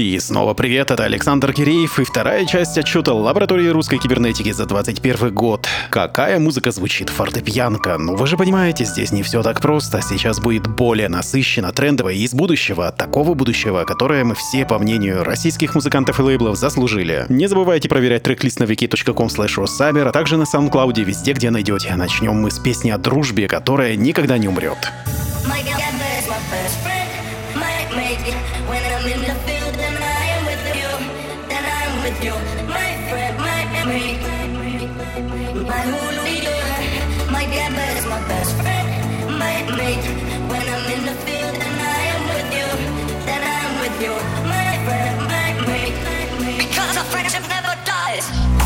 И снова привет, это Александр Киреев и вторая часть отчета лаборатории русской кибернетики за 21 год. Какая музыка звучит? Фортепианка. Ну вы же понимаете, здесь не все так просто. Сейчас будет более насыщенно, трендово и из будущего. Такого будущего, которое мы все, по мнению российских музыкантов и лейблов, заслужили. Не забывайте проверять трек-лист на wiki.com slash а также на SoundCloud, везде, где найдете. Начнем мы с песни о дружбе, которая никогда не умрет. My you, my friend, Because a friendship never dies.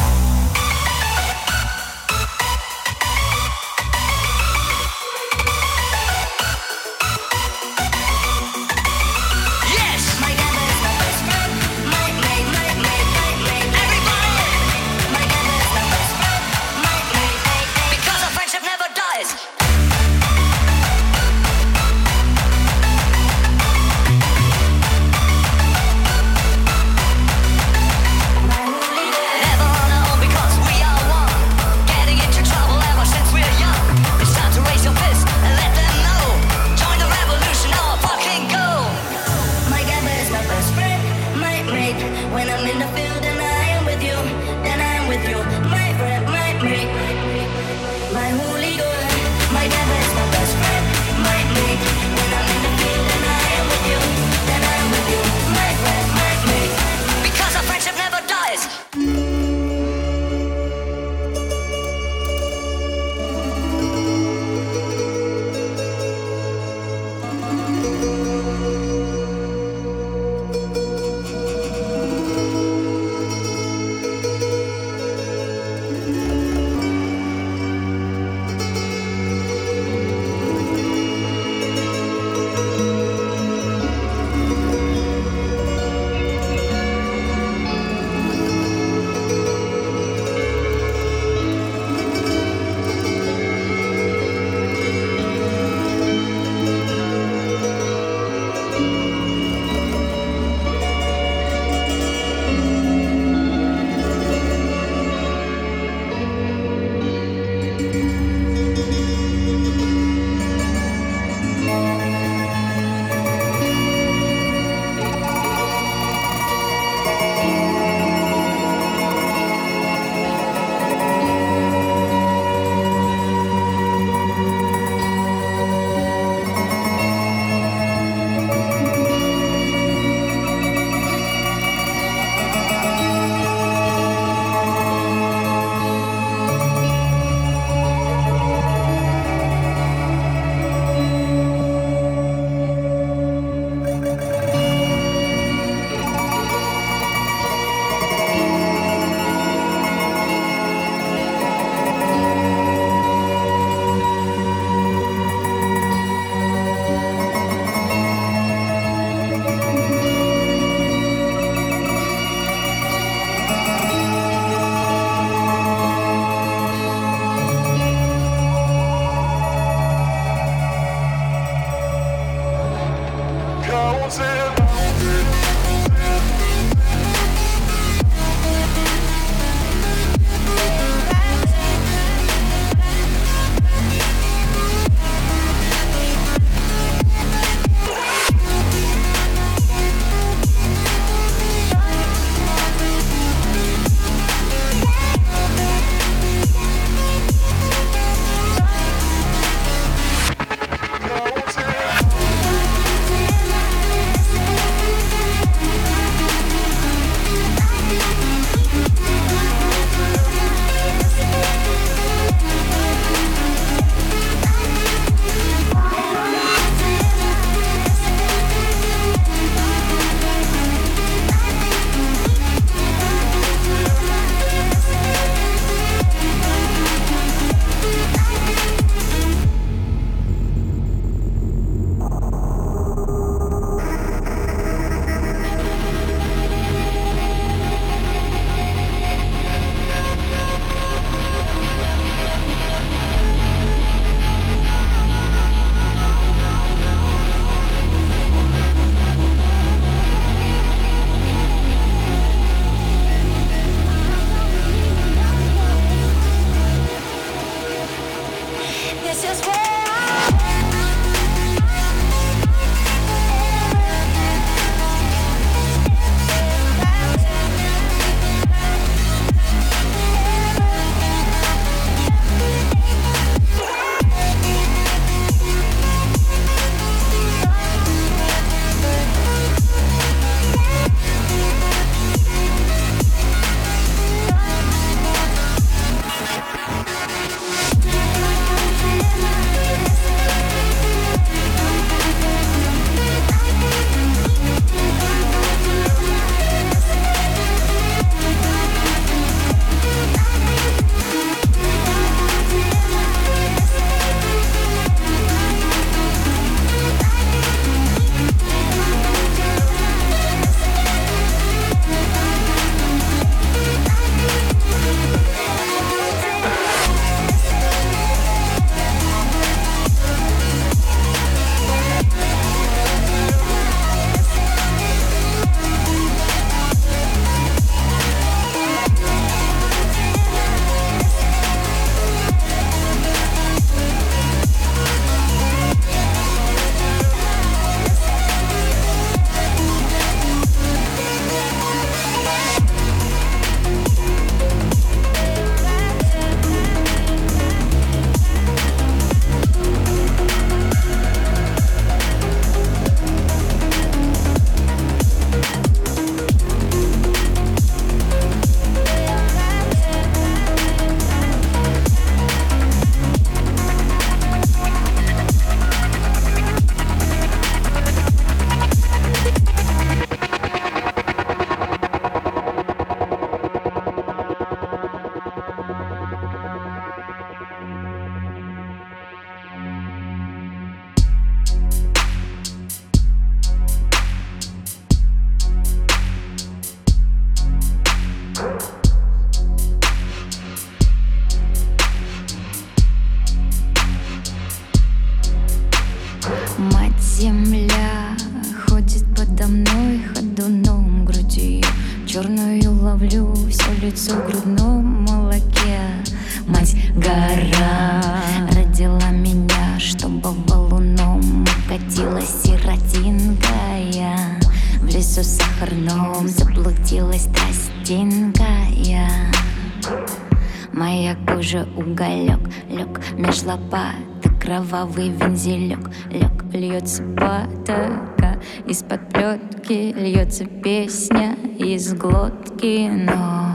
Льется песня из глотки Но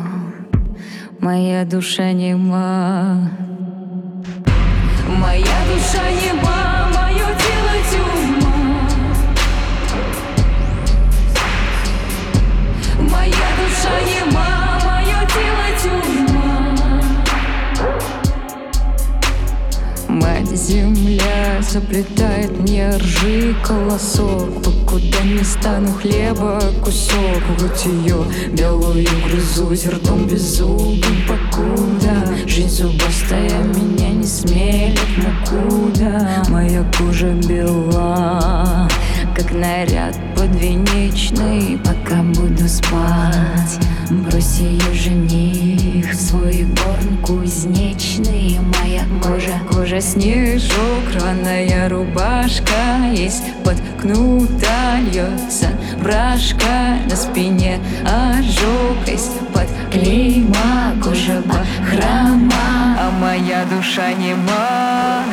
моя душа нема Моя душа нема, мое тело тюрьма. Моя душа нема, мое тело тюрьма. Мать земля заплетает мне ржи колосок Покуда не стану хлеба кусок ее белую грызу зерком беззубым покуда. Жизнь зубастая меня не смелит мукуда Моя кожа бела как наряд подвенечный. Пока буду спать Брось ее жених Свой горн кузнечный. Моя кожа, кожа снежок Рваная рубашка Есть подкнута Льется брашка На спине ожог Есть под клейма Кожа бахрома А моя душа нема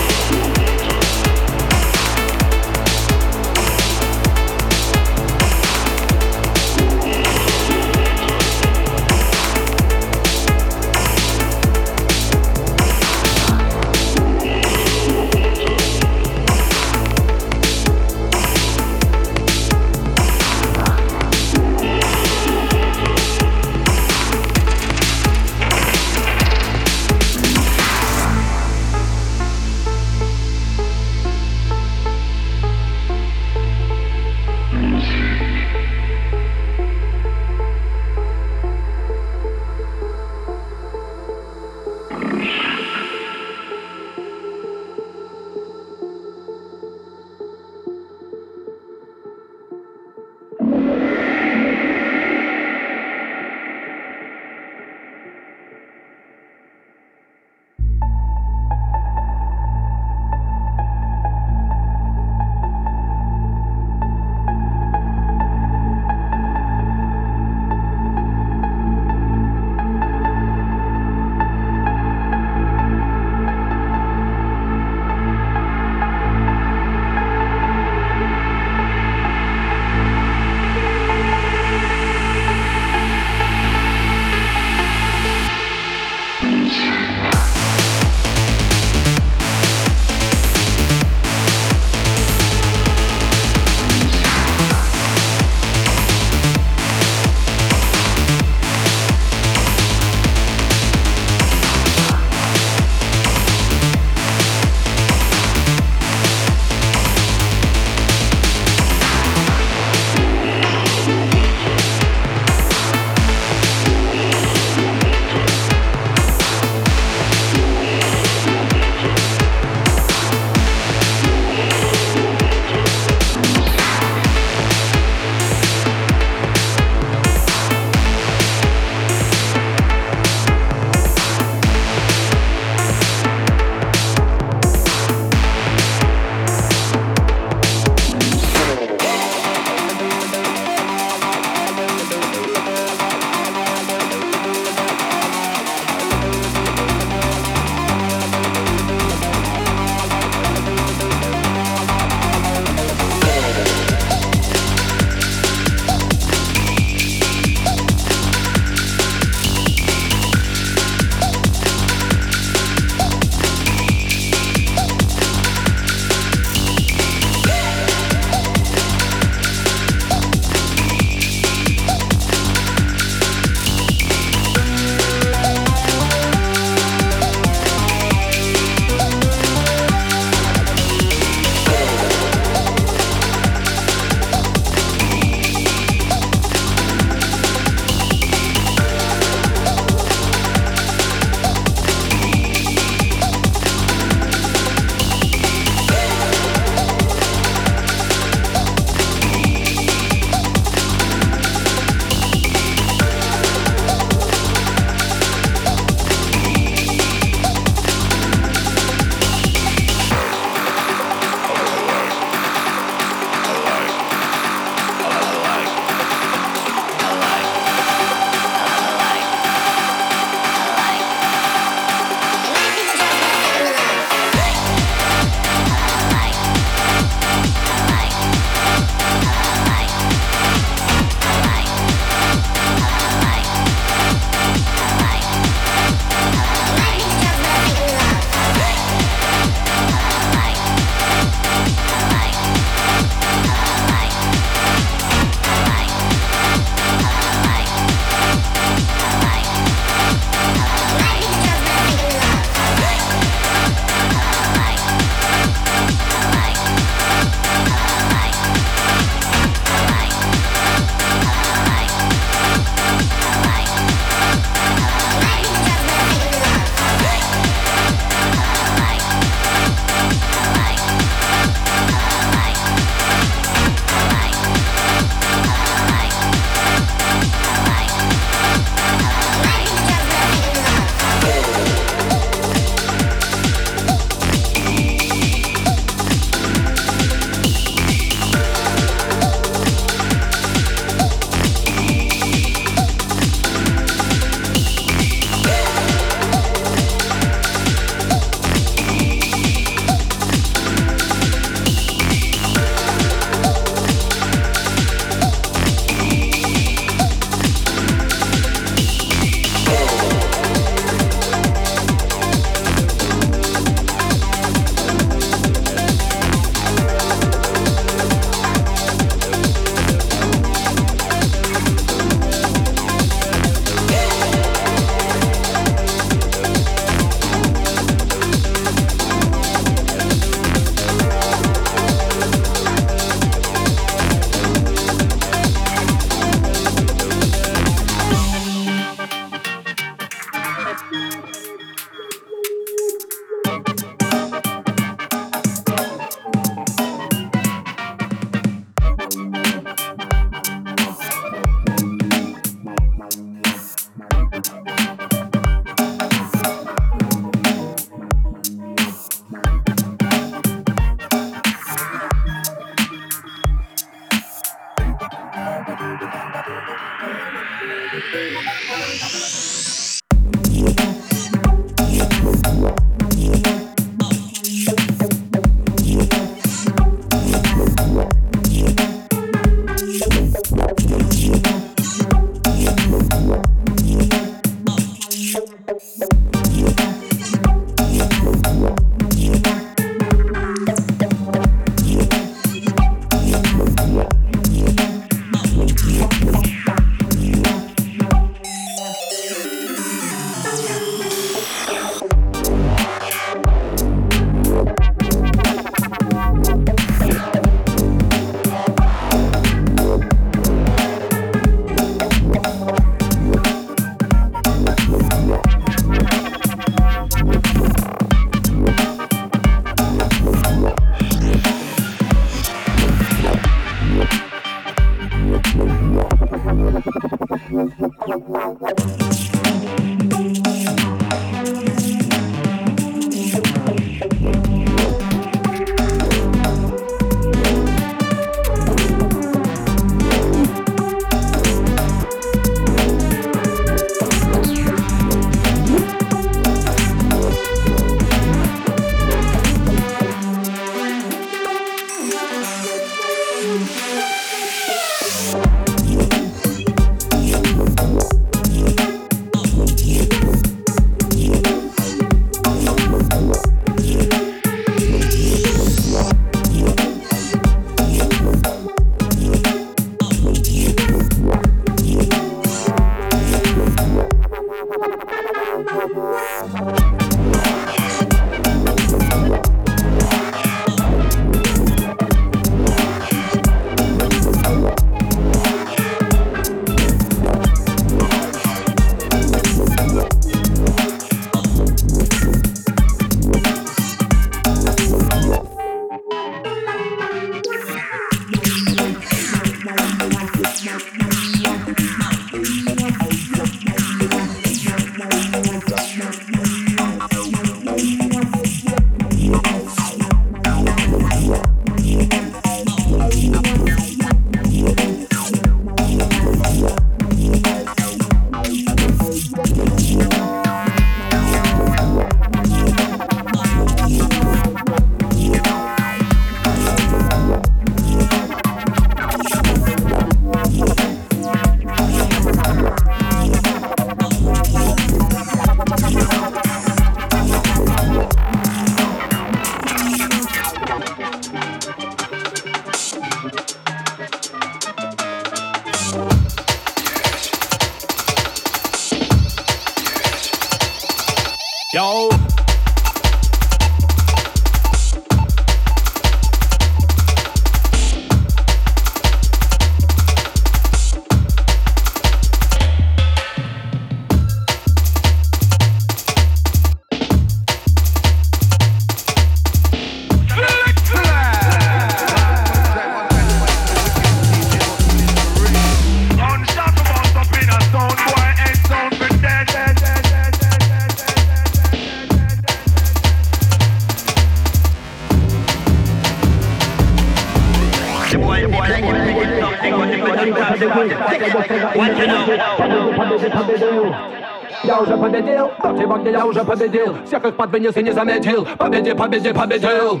Всех их под вынес и не заметил. Победи, победи, победил.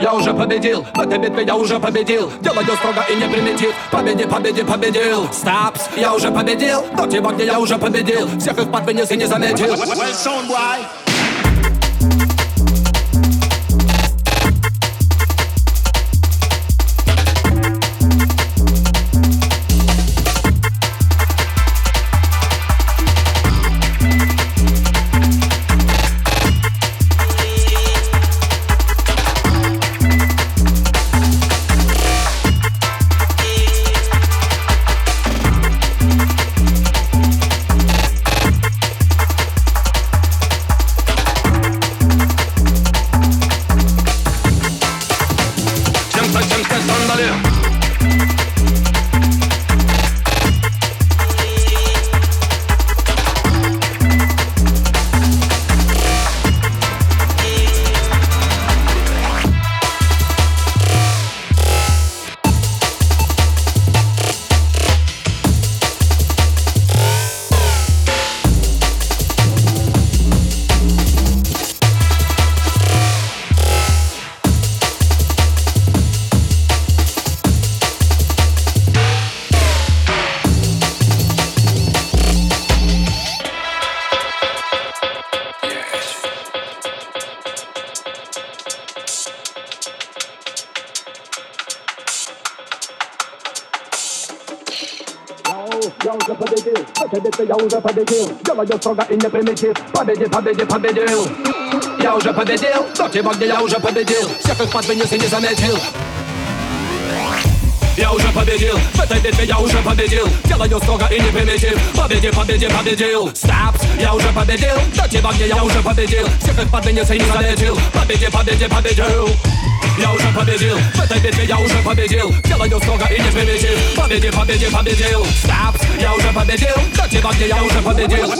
Я уже победил, в этой битве я уже победил. Делаю строго и не примитив. Победи, победи, победил. Стапс, я уже победил. В этой войне я уже победил. Всех их под вынес и не заметил. Well, sound В этой битве я уже победил Делаю строго и не примитив Победил, победил, победил Я уже победил До тебя, где я уже победил Всех их подвинес и не заметил я уже победил, в этой битве я уже победил Делаю строго и не примитив Победил, победил, победил Стоп, я уже победил До тебя, где я уже победил Всех их подвинес и не заметил Победил, победил, победил я уже победил, в этой битве я уже победил. Делаю строго и не примитив Победил, победил, победил. Стоп, я уже победил. До тебя, где я уже победил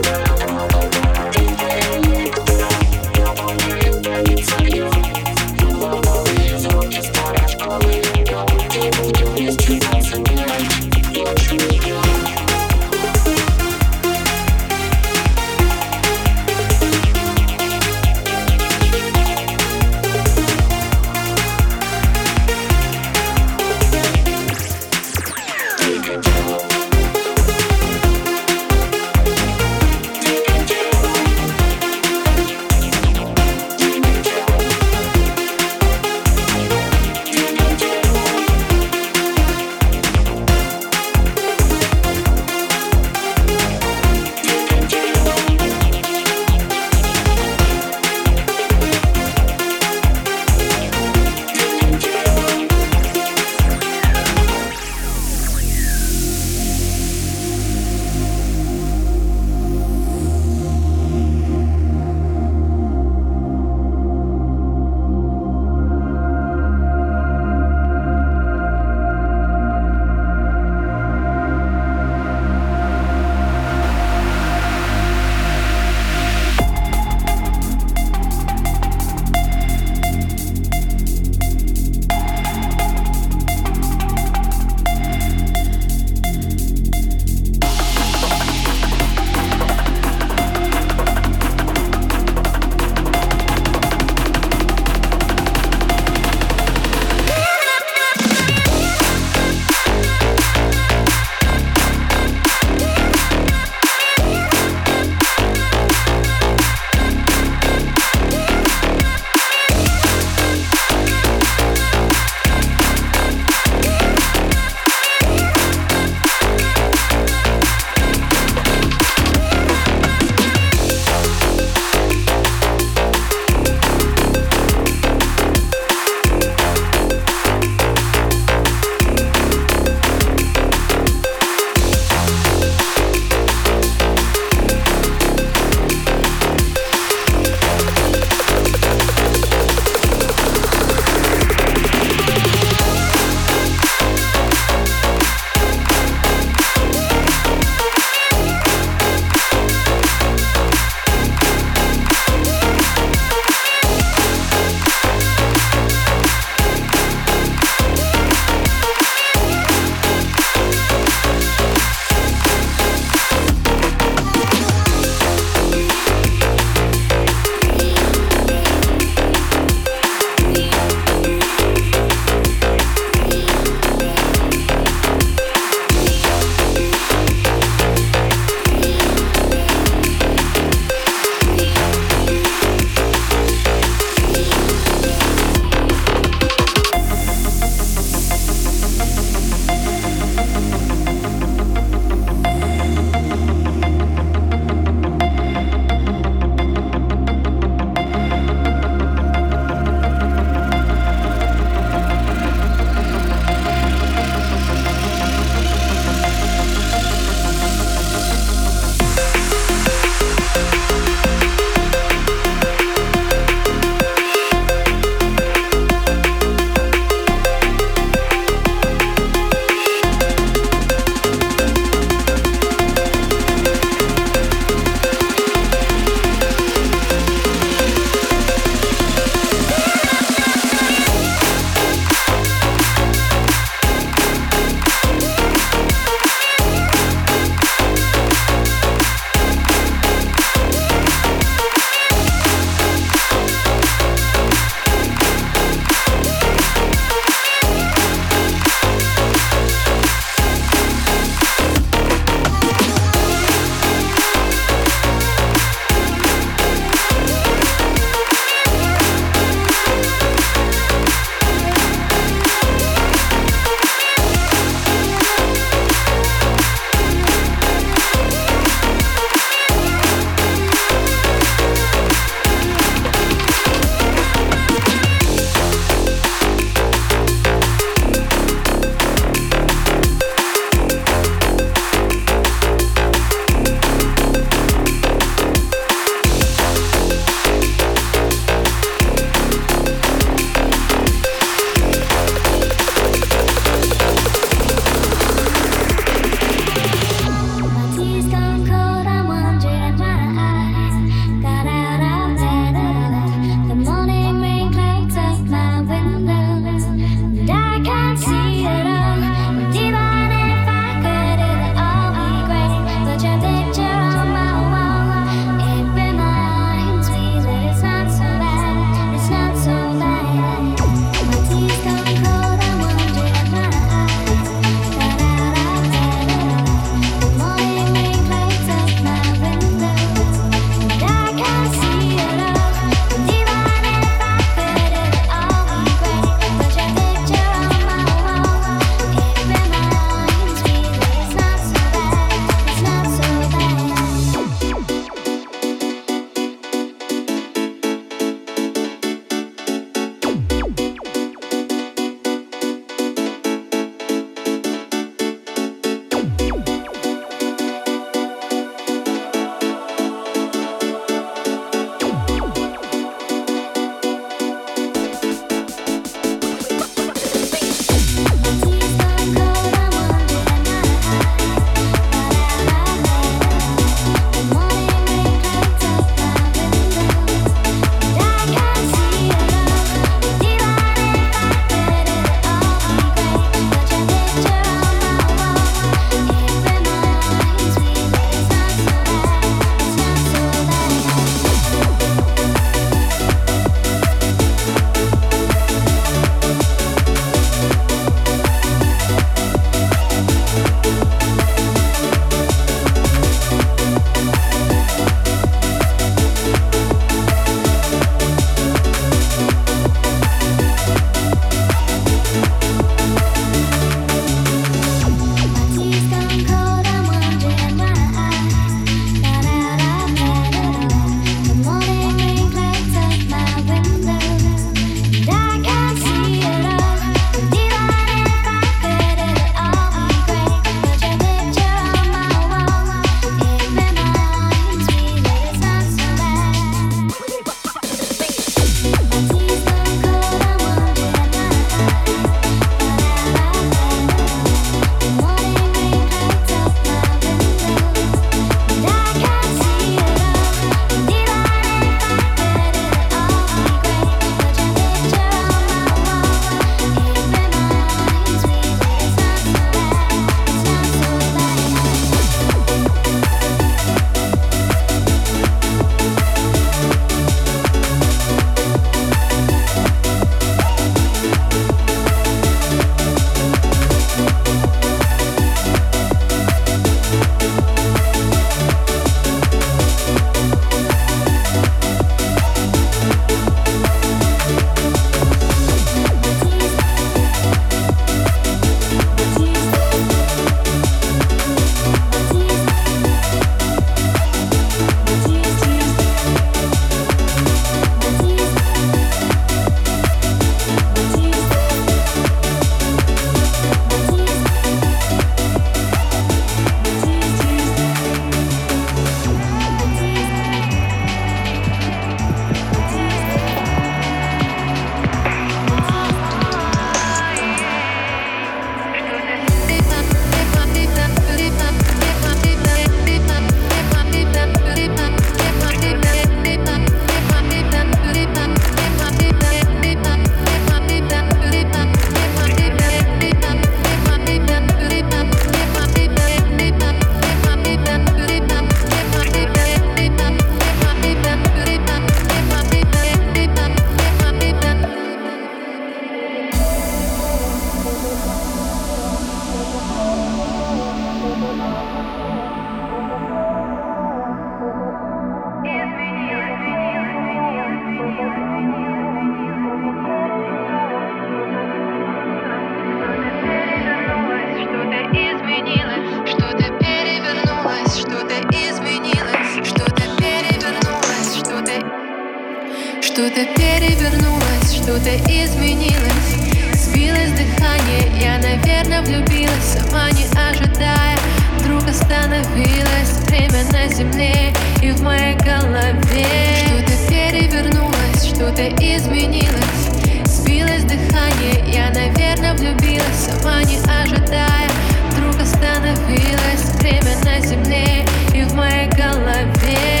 на земле и в моей голове. Что-то перевернулось, что-то изменилось. Сбилось дыхание, я, наверное, влюбилась. Сама не ожидая, вдруг остановилась. Время на земле и в моей голове.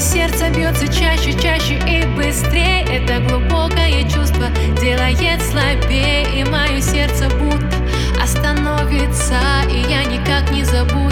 сердце бьется чаще, чаще и быстрее. Это глубокое чувство делает слабее. И мое сердце будто остановится И я никак не забуду.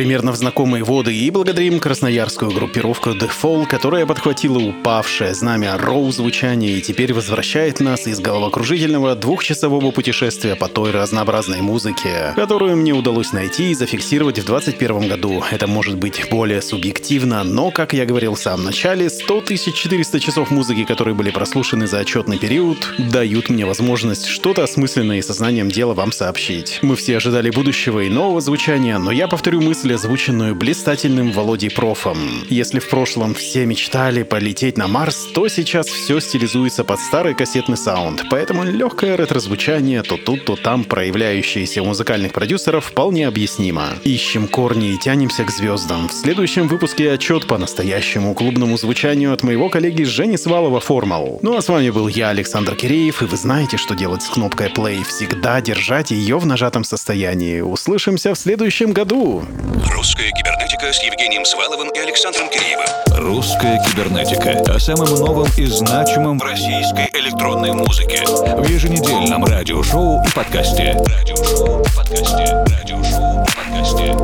Примерно в знакомые воды и благодарим красноярскую группировку The Fall, которая подхватила упавшее знамя роу звучания и теперь возвращает нас из головокружительного двухчасового путешествия по той разнообразной музыке, которую мне удалось найти и зафиксировать в 2021 году. Это может быть более субъективно, но, как я говорил в самом начале, 100 400 часов музыки, которые были прослушаны за отчетный период, дают мне возможность что-то осмысленное и сознанием дела вам сообщить. Мы все ожидали будущего и нового звучания, но я повторю мысль, озвученную блистательным Володей Профом. Если в прошлом все мечтали полететь на Марс, то сейчас все стилизуется под старый кассетный саунд, поэтому легкое ретро-звучание то тут, то там, проявляющееся у музыкальных продюсеров, вполне объяснимо. Ищем корни и тянемся к звездам. В следующем выпуске отчет по настоящему клубному звучанию от моего коллеги Жени Свалова Формал. Ну а с вами был я, Александр Киреев, и вы знаете, что делать с кнопкой play. Всегда держать ее в нажатом состоянии. Услышимся в следующем году. «Русская кибернетика» с Евгением Сваловым и Александром Киреевым. «Русская кибернетика» о самом новом и значимом в российской электронной музыке. В еженедельном радиошоу и подкасте. Радиошоу, подкасте, радиошоу, подкасте.